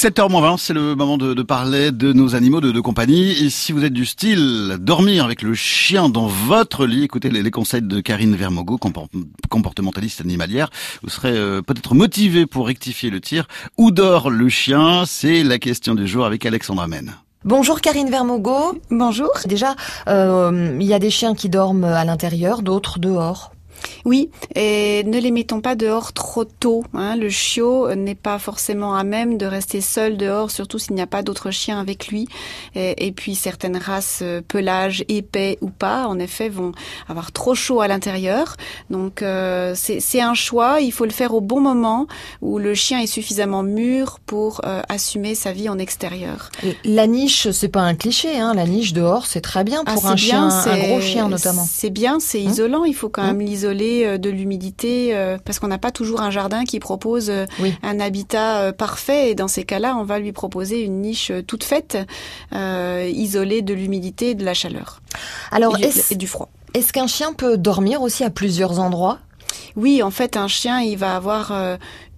7h20, c'est le moment de, de, parler de nos animaux de, de, compagnie. Et si vous êtes du style dormir avec le chien dans votre lit, écoutez les, les conseils de Karine Vermogo, comportementaliste animalière. Vous serez euh, peut-être motivé pour rectifier le tir. Où dort le chien? C'est la question du jour avec Alexandra Men. Bonjour Karine Vermogo. Bonjour. Déjà, euh, il y a des chiens qui dorment à l'intérieur, d'autres dehors. Oui, et ne les mettons pas dehors trop tôt. Hein. Le chiot n'est pas forcément à même de rester seul dehors, surtout s'il n'y a pas d'autres chiens avec lui. Et, et, puis certaines races euh, pelage épais ou pas, en effet, vont avoir trop chaud à l'intérieur. Donc euh, c'est un choix. Il faut le faire au bon moment où le chien est suffisamment mûr pour euh, assumer sa vie en extérieur. La niche, c'est pas un cliché. Hein. La niche dehors, c'est très bien pour ah, un chien, un gros chien notamment. C'est bien, c'est hein isolant. Il faut quand hein même l'isoler euh, de l'humidité, euh, parce qu'on n'a pas toujours un jardin qui propose euh, un habitat parfait. Et dans ces cas-là, on va lui proposer une niche toute faite, isolée de l'humidité et de la chaleur. Alors, et, et du froid. Est-ce qu'un chien peut dormir aussi à plusieurs endroits? Oui, en fait, un chien, il va avoir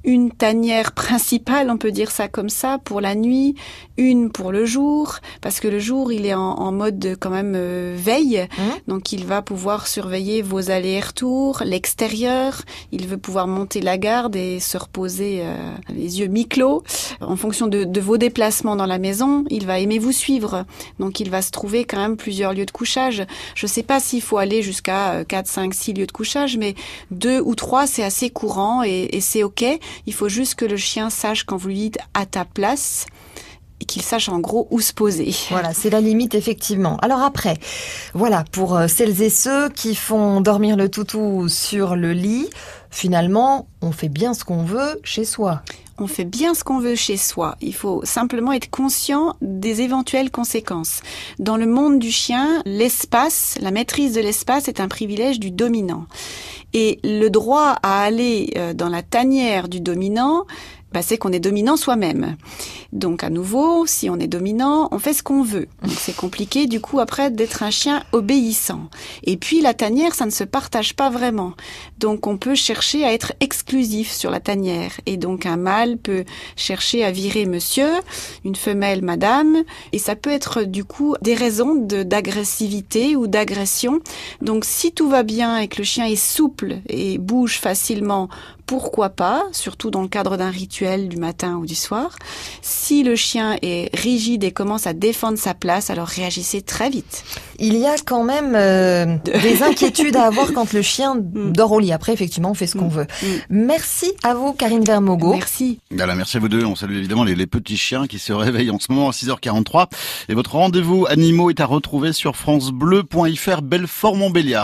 une tanière principale, on peut dire ça comme ça, pour la nuit, une pour le jour, parce que le jour, il est en, mode quand même euh, veille, mmh. donc il va pouvoir surveiller vos allers-retours, l'extérieur, il veut pouvoir monter la garde et se reposer euh, les yeux mi-clos. En fonction de, de, vos déplacements dans la maison, il va aimer vous suivre, donc il va se trouver quand même plusieurs lieux de couchage. Je sais pas s'il faut aller jusqu'à 4, 5, 6 lieux de couchage, mais deux ou trois, c'est assez courant et, et c'est OK. Il faut juste que le chien sache quand vous lui dites à ta place et qu'il sache en gros où se poser. Voilà, c'est la limite effectivement. Alors après, voilà, pour euh, celles et ceux qui font dormir le toutou sur le lit, finalement, on fait bien ce qu'on veut chez soi on fait bien ce qu'on veut chez soi. Il faut simplement être conscient des éventuelles conséquences. Dans le monde du chien, l'espace, la maîtrise de l'espace est un privilège du dominant. Et le droit à aller euh, dans la tanière du dominant, bah, c'est qu'on est dominant soi-même. Donc à nouveau, si on est dominant, on fait ce qu'on veut. C'est compliqué du coup après d'être un chien obéissant. Et puis la tanière, ça ne se partage pas vraiment. Donc on peut chercher à être exclusif sur la tanière. Et donc un mâle peut chercher à virer monsieur, une femelle madame. Et ça peut être du coup des raisons d'agressivité ou d'agression. Donc si tout va bien et que le chien est souple et bouge facilement, pourquoi pas, surtout dans le cadre d'un rituel du matin ou du soir. Si le chien est rigide et commence à défendre sa place, alors réagissez très vite. Il y a quand même euh, des inquiétudes à avoir quand le chien mm. dort au lit. Après, effectivement, on fait ce qu'on mm. veut. Mm. Merci à vous, Karine Vermogo. Merci. Voilà, merci à vous deux. On salue évidemment les, les, petits chiens qui se réveillent en ce moment à 6h43. Et votre rendez-vous animaux est à retrouver sur francebleu.fr Belfort-Montbéliard.